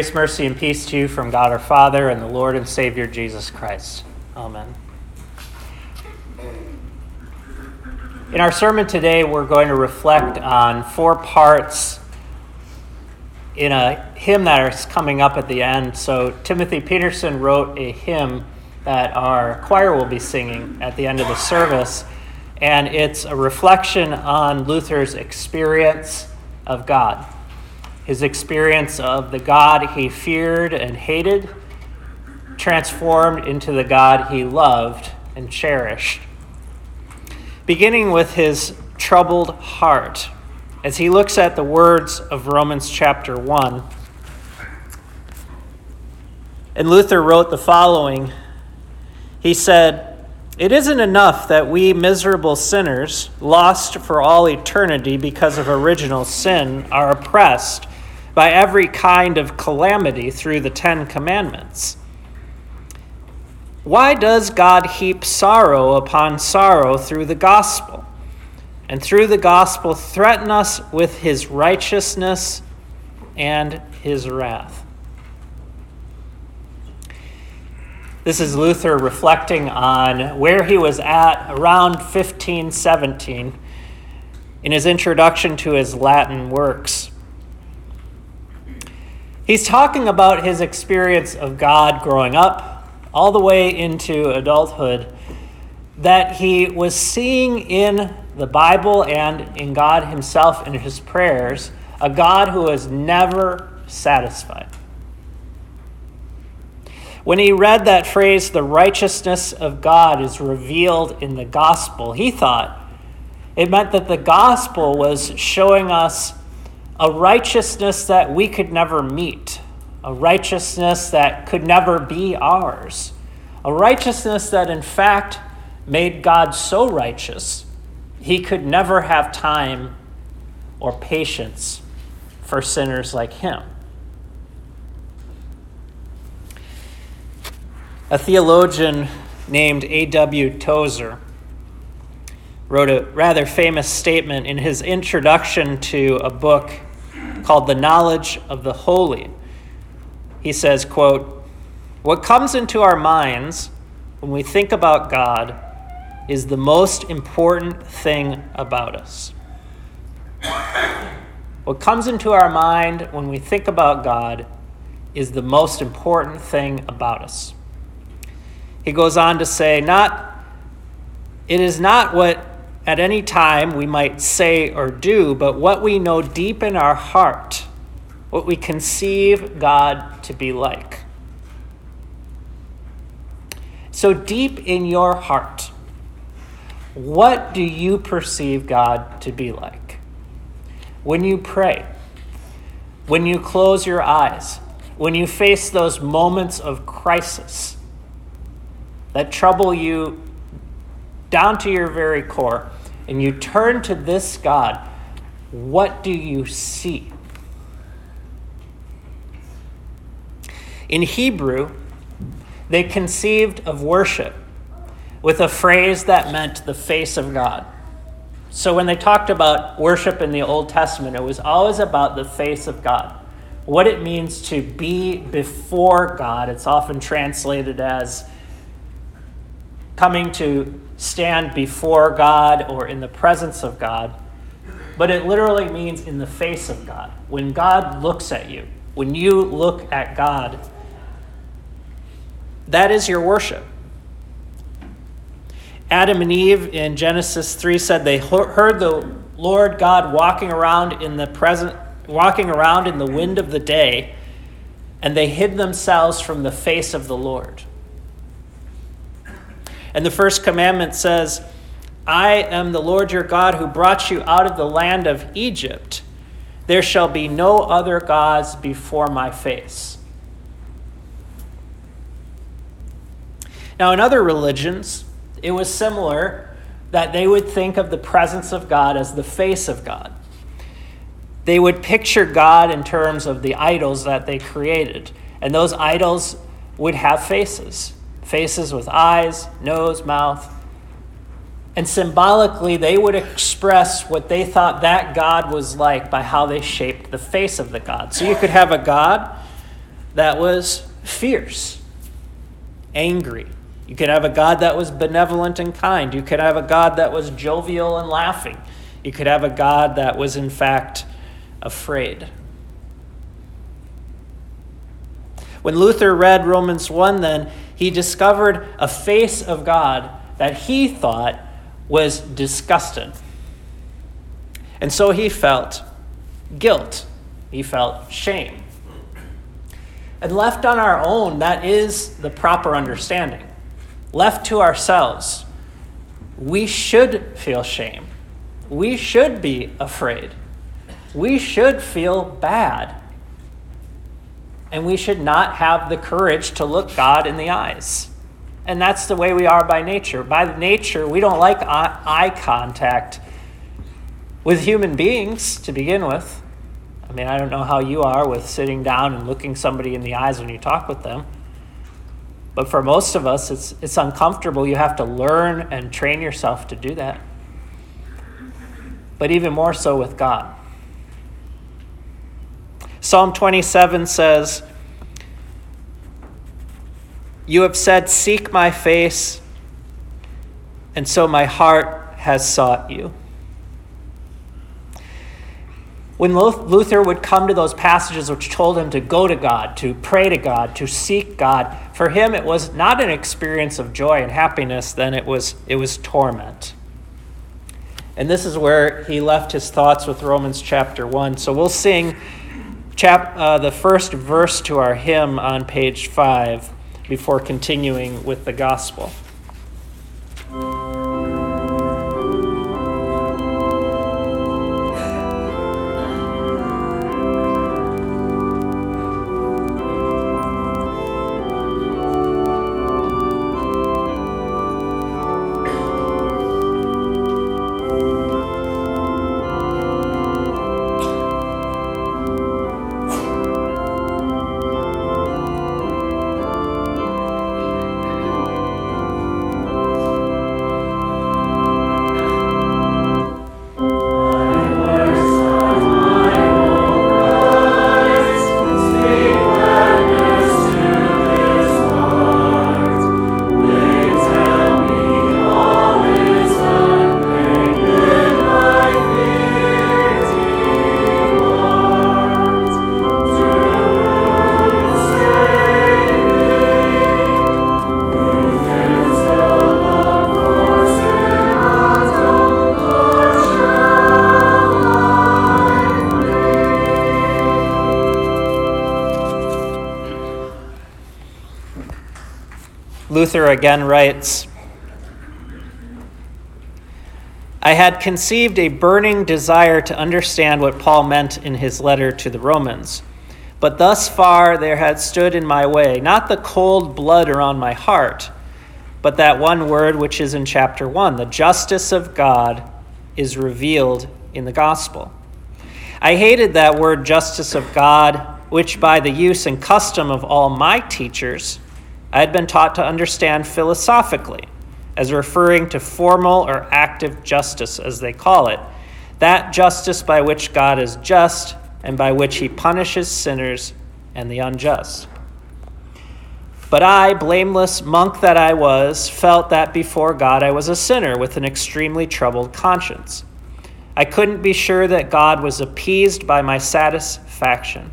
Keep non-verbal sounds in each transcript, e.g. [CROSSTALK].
Grace, mercy, and peace to you from God our Father and the Lord and Savior Jesus Christ. Amen. In our sermon today, we're going to reflect on four parts in a hymn that is coming up at the end. So, Timothy Peterson wrote a hymn that our choir will be singing at the end of the service, and it's a reflection on Luther's experience of God his experience of the God he feared and hated, transformed into the God he loved and cherished. Beginning with his troubled heart, as he looks at the words of Romans chapter 1. And Luther wrote the following He said, It isn't enough that we miserable sinners, lost for all eternity because of original sin, are oppressed by every kind of calamity through the Ten Commandments. Why does God heap sorrow upon sorrow through the gospel? And through the gospel, threaten us with his righteousness and his wrath. This is Luther reflecting on where he was at around 1517 in his introduction to his Latin works. He's talking about his experience of God growing up all the way into adulthood, that he was seeing in the Bible and in God himself in his prayers a God who was never satisfied. When he read that phrase, the righteousness of God is revealed in the gospel, he thought it meant that the gospel was showing us a righteousness that we could never meet, a righteousness that could never be ours, a righteousness that in fact made God so righteous he could never have time or patience for sinners like him. A theologian named A.W. Tozer wrote a rather famous statement in his introduction to a book called The Knowledge of the Holy. He says, quote, What comes into our minds when we think about God is the most important thing about us. What comes into our mind when we think about God is the most important thing about us. He goes on to say, not it is not what at any time we might say or do, but what we know deep in our heart, what we conceive God to be like. So, deep in your heart, what do you perceive God to be like? When you pray, when you close your eyes, when you face those moments of crisis that trouble you down to your very core, and you turn to this God, what do you see? In Hebrew, they conceived of worship with a phrase that meant the face of God. So when they talked about worship in the Old Testament, it was always about the face of God. What it means to be before God. It's often translated as coming to stand before God or in the presence of God, but it literally means in the face of God. When God looks at you, when you look at God, that is your worship. Adam and Eve in Genesis 3 said they heard the Lord God walking around in the present walking around in the wind of the day and they hid themselves from the face of the Lord. And the first commandment says, I am the Lord your God who brought you out of the land of Egypt. There shall be no other gods before my face. Now, in other religions, it was similar that they would think of the presence of God as the face of God. They would picture God in terms of the idols that they created, and those idols would have faces faces with eyes, nose, mouth. And symbolically, they would express what they thought that God was like by how they shaped the face of the God. So you could have a God that was fierce, angry. You could have a God that was benevolent and kind. You could have a God that was jovial and laughing. You could have a God that was, in fact, afraid. When Luther read Romans 1, then, he discovered a face of God that he thought was disgusting. And so he felt guilt, he felt shame. And left on our own, that is the proper understanding. Left to ourselves, we should feel shame. We should be afraid. We should feel bad. And we should not have the courage to look God in the eyes. And that's the way we are by nature. By nature, we don't like eye contact with human beings to begin with. I mean, I don't know how you are with sitting down and looking somebody in the eyes when you talk with them. But for most of us, it's, it's uncomfortable. You have to learn and train yourself to do that. But even more so with God. Psalm 27 says, You have said, Seek my face, and so my heart has sought you. When Luther would come to those passages which told him to go to God, to pray to God, to seek God, for him it was not an experience of joy and happiness, then it was, it was torment. And this is where he left his thoughts with Romans chapter 1. So we'll sing chap, uh, the first verse to our hymn on page 5 before continuing with the gospel. Luther again writes I had conceived a burning desire to understand what Paul meant in his letter to the Romans. But thus far there had stood in my way not the cold blood around my heart, but that one word which is in chapter 1 the justice of God is revealed in the gospel. I hated that word justice of God, which by the use and custom of all my teachers, I had been taught to understand philosophically as referring to formal or active justice, as they call it, that justice by which God is just and by which he punishes sinners and the unjust. But I, blameless monk that I was, felt that before God I was a sinner with an extremely troubled conscience. I couldn't be sure that God was appeased by my satisfaction.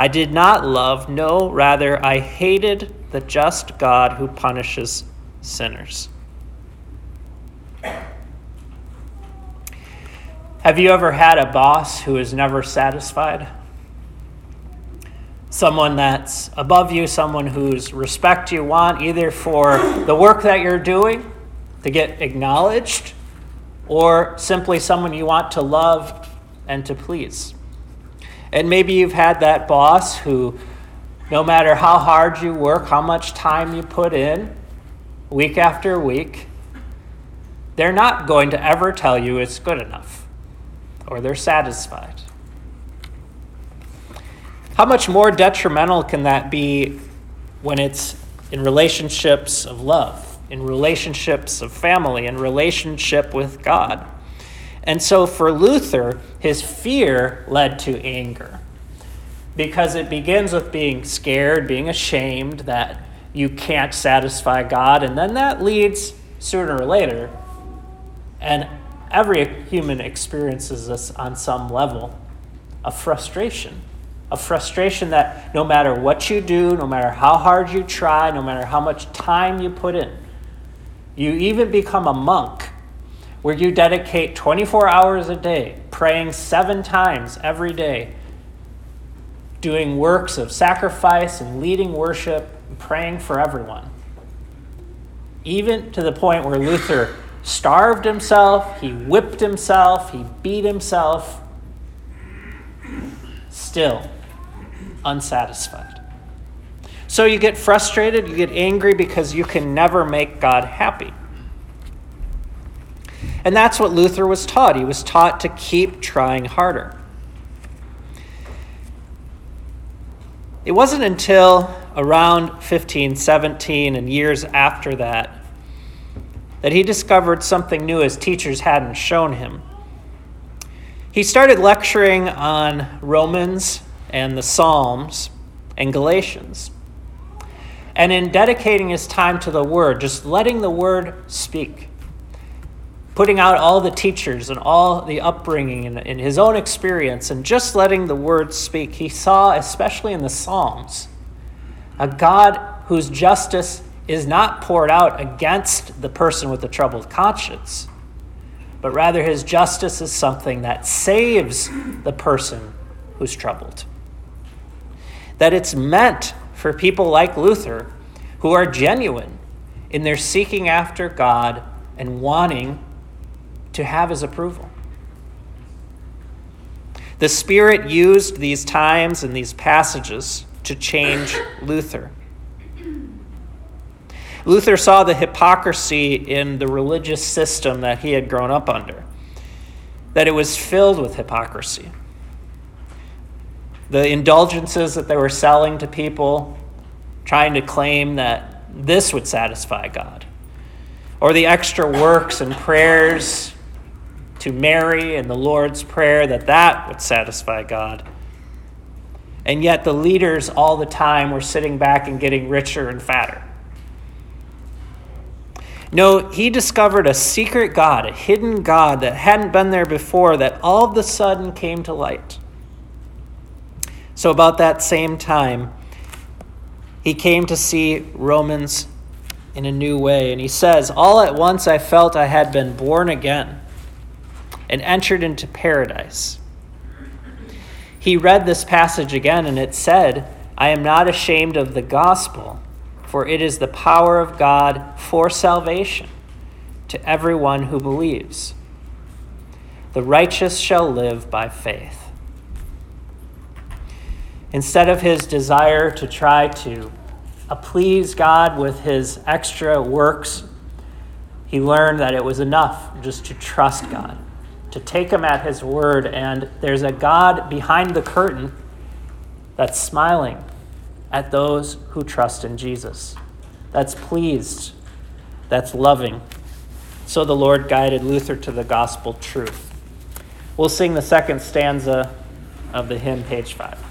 I did not love, no, rather, I hated the just God who punishes sinners. Have you ever had a boss who is never satisfied? Someone that's above you, someone whose respect you want, either for the work that you're doing to get acknowledged, or simply someone you want to love and to please. And maybe you've had that boss who no matter how hard you work, how much time you put in, week after week, they're not going to ever tell you it's good enough or they're satisfied. How much more detrimental can that be when it's in relationships of love, in relationships of family, in relationship with God? And so for Luther, his fear led to anger because it begins with being scared, being ashamed that you can't satisfy God, and then that leads sooner or later, and every human experiences this on some level, a frustration. A frustration that no matter what you do, no matter how hard you try, no matter how much time you put in, you even become a monk where you dedicate 24 hours a day, praying seven times every day, doing works of sacrifice and leading worship, and praying for everyone. Even to the point where Luther starved himself, he whipped himself, he beat himself, still unsatisfied. So you get frustrated, you get angry because you can never make God happy. And that's what Luther was taught. He was taught to keep trying harder. It wasn't until around 1517 and years after that that he discovered something new his teachers hadn't shown him. He started lecturing on Romans and the Psalms and Galatians. And in dedicating his time to the Word, just letting the Word speak, putting out all the teachers and all the upbringing and, and his own experience, and just letting the Word speak, he saw, especially in the Psalms, a God whose justice is not poured out against the person with the troubled conscience, but rather his justice is something that saves the person who's troubled. That it's meant for people like Luther who are genuine in their seeking after God and wanting to have his approval. The Spirit used these times and these passages to change [COUGHS] Luther. Luther saw the hypocrisy in the religious system that he had grown up under, that it was filled with hypocrisy. The indulgences that they were selling to people, trying to claim that this would satisfy God, or the extra works and prayers to Mary and the Lord's Prayer, that that would satisfy God. And yet the leaders all the time were sitting back and getting richer and fatter. No, he discovered a secret God, a hidden God that hadn't been there before, that all of a sudden came to light. So, about that same time, he came to see Romans in a new way. And he says, All at once I felt I had been born again and entered into paradise. He read this passage again, and it said, I am not ashamed of the gospel for it is the power of God for salvation to everyone who believes. The righteous shall live by faith. Instead of his desire to try to please God with his extra works, he learned that it was enough just to trust God, to take him at his word. And there's a God behind the curtain that's smiling at those who trust in Jesus. That's pleased, that's loving. So the Lord guided Luther to the gospel truth. We'll sing the second stanza of the hymn, page 5.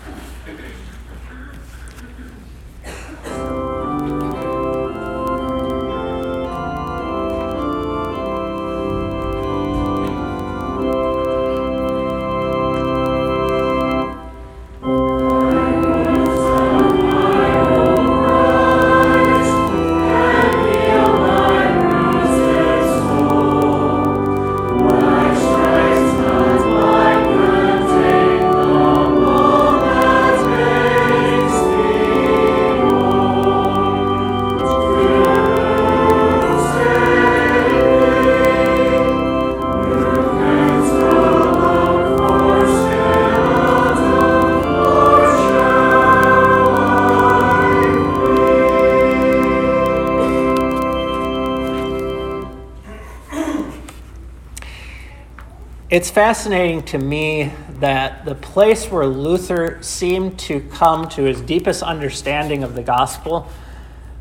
It's fascinating to me that the place where Luther seemed to come to his deepest understanding of the gospel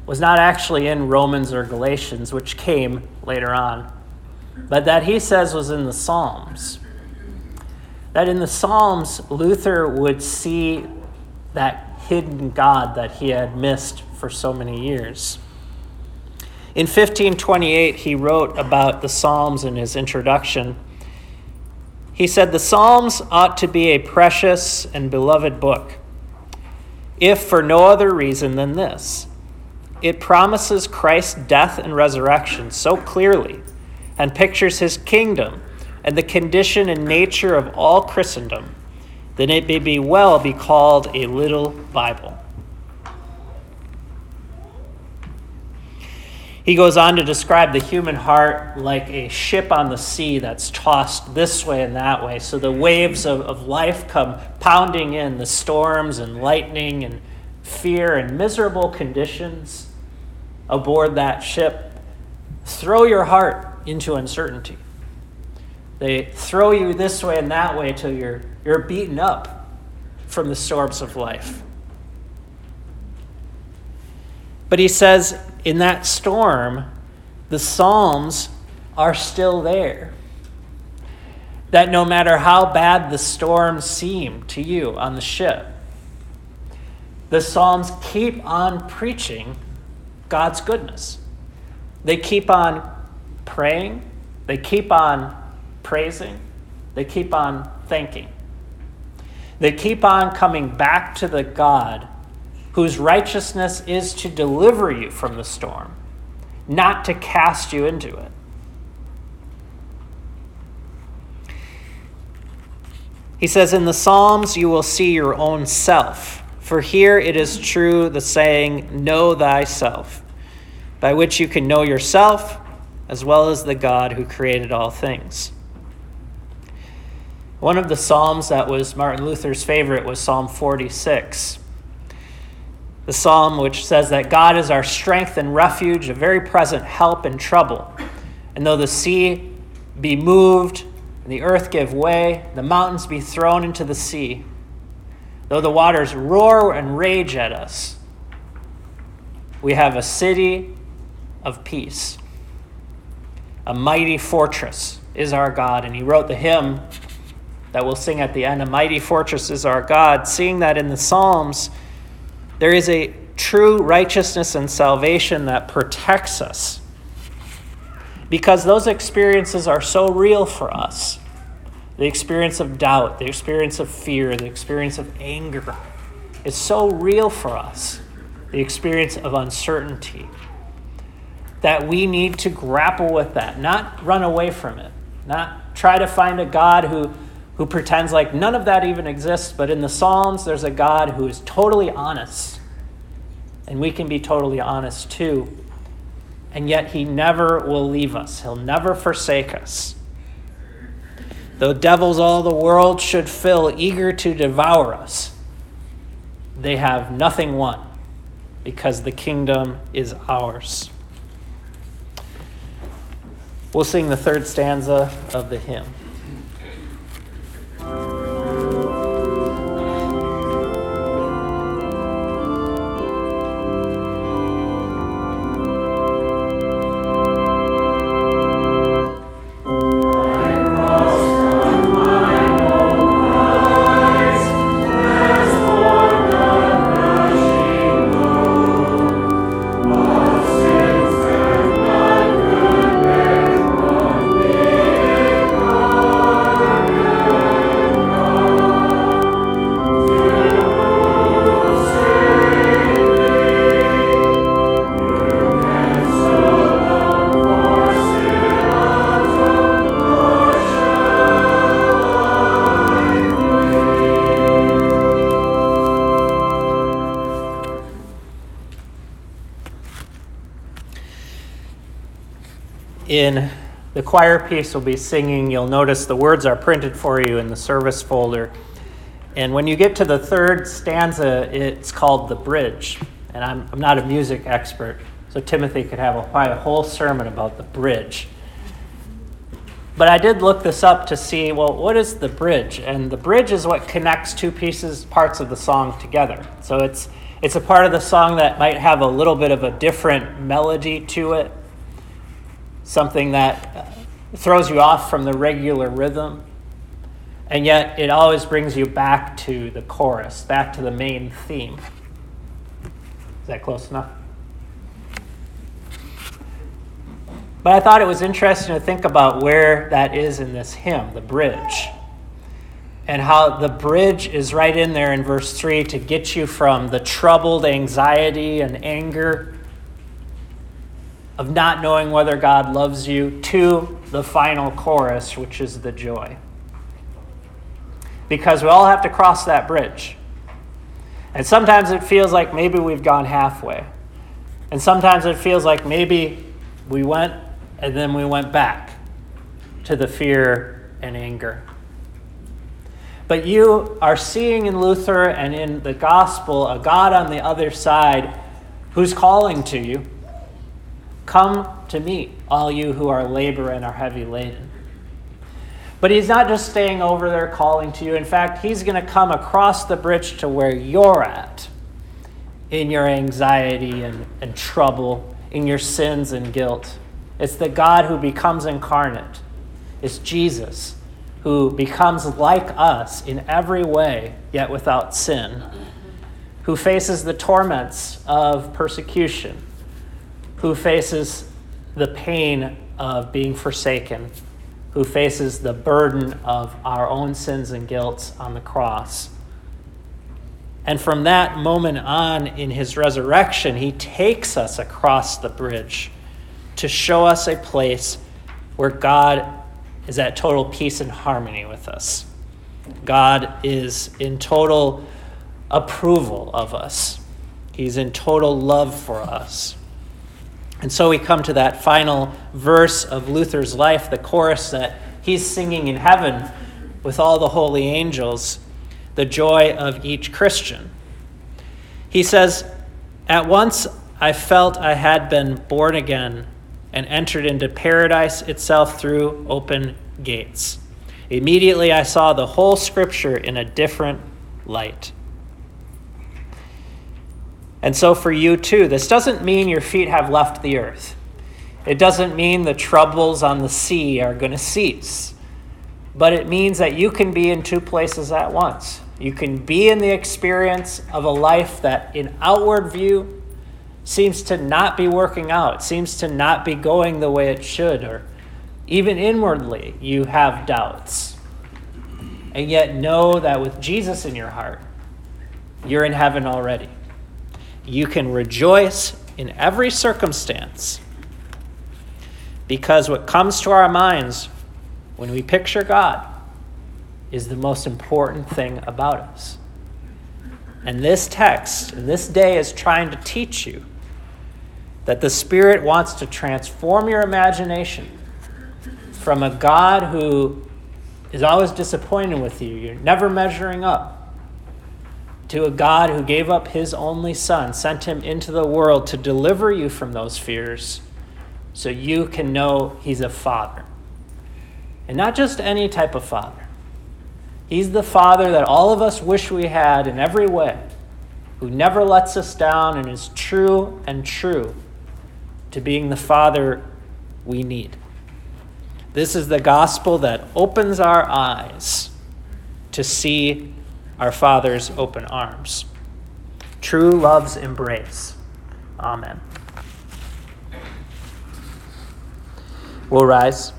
was not actually in Romans or Galatians, which came later on, but that he says was in the Psalms. That in the Psalms, Luther would see that hidden God that he had missed for so many years. In 1528, he wrote about the Psalms in his introduction. He said, The Psalms ought to be a precious and beloved book, if for no other reason than this. It promises Christ's death and resurrection so clearly and pictures his kingdom and the condition and nature of all Christendom that it may be well be called a little Bible. He goes on to describe the human heart like a ship on the sea that's tossed this way and that way. So the waves of, of life come pounding in, the storms and lightning and fear and miserable conditions aboard that ship throw your heart into uncertainty. They throw you this way and that way till you're, you're beaten up from the storms of life. But he says, in that storm, the Psalms are still there. That no matter how bad the storm seemed to you on the ship, the Psalms keep on preaching God's goodness. They keep on praying, they keep on praising, they keep on thanking. They keep on coming back to the God whose righteousness is to deliver you from the storm, not to cast you into it. He says, In the Psalms you will see your own self, for here it is true the saying, Know thyself, by which you can know yourself as well as the God who created all things. One of the Psalms that was Martin Luther's favorite was Psalm 46 the psalm which says that God is our strength and refuge, a very present help in trouble. And though the sea be moved and the earth give way, the mountains be thrown into the sea, though the waters roar and rage at us, we have a city of peace. A mighty fortress is our God. And he wrote the hymn that we'll sing at the end A mighty fortress is our God. Seeing that in the Psalms, there is a true righteousness and salvation that protects us because those experiences are so real for us. The experience of doubt, the experience of fear, the experience of anger is so real for us. The experience of uncertainty. That we need to grapple with that, not run away from it, not try to find a God who who pretends like none of that even exists, but in the Psalms, there's a God who is totally honest. And we can be totally honest too. And yet, He never will leave us, He'll never forsake us. Though devils all the world should fill, eager to devour us, they have nothing won, because the kingdom is ours. We'll sing the third stanza of the hymn. Bye. In the choir piece we'll be singing, you'll notice the words are printed for you in the service folder. And when you get to the third stanza, it's called the bridge. And I'm, I'm not a music expert, so Timothy could have a, probably a whole sermon about the bridge. But I did look this up to see, well, what is the bridge? And the bridge is what connects two pieces, parts of the song together. So it's, it's a part of the song that might have a little bit of a different melody to it something that uh, throws you off from the regular rhythm. And yet, it always brings you back to the chorus, back to the main theme. Is that close enough? But I thought it was interesting to think about where that is in this hymn, the bridge, and how the bridge is right in there in verse 3 to get you from the troubled anxiety and anger of not knowing whether God loves you to the final chorus, which is the joy. Because we all have to cross that bridge. And sometimes it feels like maybe we've gone halfway. And sometimes it feels like maybe we went and then we went back to the fear and anger. But you are seeing in Luther and in the gospel a God on the other side who's calling to you Come to me, all you who are labor and are heavy laden. But he's not just staying over there calling to you. In fact, he's going to come across the bridge to where you're at in your anxiety and, and trouble, in your sins and guilt. It's the God who becomes incarnate. It's Jesus who becomes like us in every way, yet without sin, who faces the torments of persecution who faces the pain of being forsaken, who faces the burden of our own sins and guilt on the cross. And from that moment on in his resurrection, he takes us across the bridge to show us a place where God is at total peace and harmony with us. God is in total approval of us, He's in total love for us. And so we come to that final verse of Luther's life, the chorus that he's singing in heaven with all the holy angels, the joy of each Christian. He says, At once I felt I had been born again and entered into paradise itself through open gates. Immediately I saw the whole scripture in a different light. And so for you too, this doesn't mean your feet have left the earth. It doesn't mean the troubles on the sea are going to cease. But it means that you can be in two places at once. You can be in the experience of a life that, in outward view, seems to not be working out, seems to not be going the way it should, or even inwardly, you have doubts. And yet, know that with Jesus in your heart, you're in heaven already you can rejoice in every circumstance because what comes to our minds when we picture God is the most important thing about us. And this text, this day, is trying to teach you that the Spirit wants to transform your imagination from a God who is always disappointed with you, you're never measuring up, to a God who gave up his only Son, sent him into the world to deliver you from those fears so you can know he's a father. And not just any type of father, he's the father that all of us wish we had in every way, who never lets us down and is true and true to being the father we need. This is the gospel that opens our eyes to see our Father's open arms. True love's embrace. Amen. We'll rise.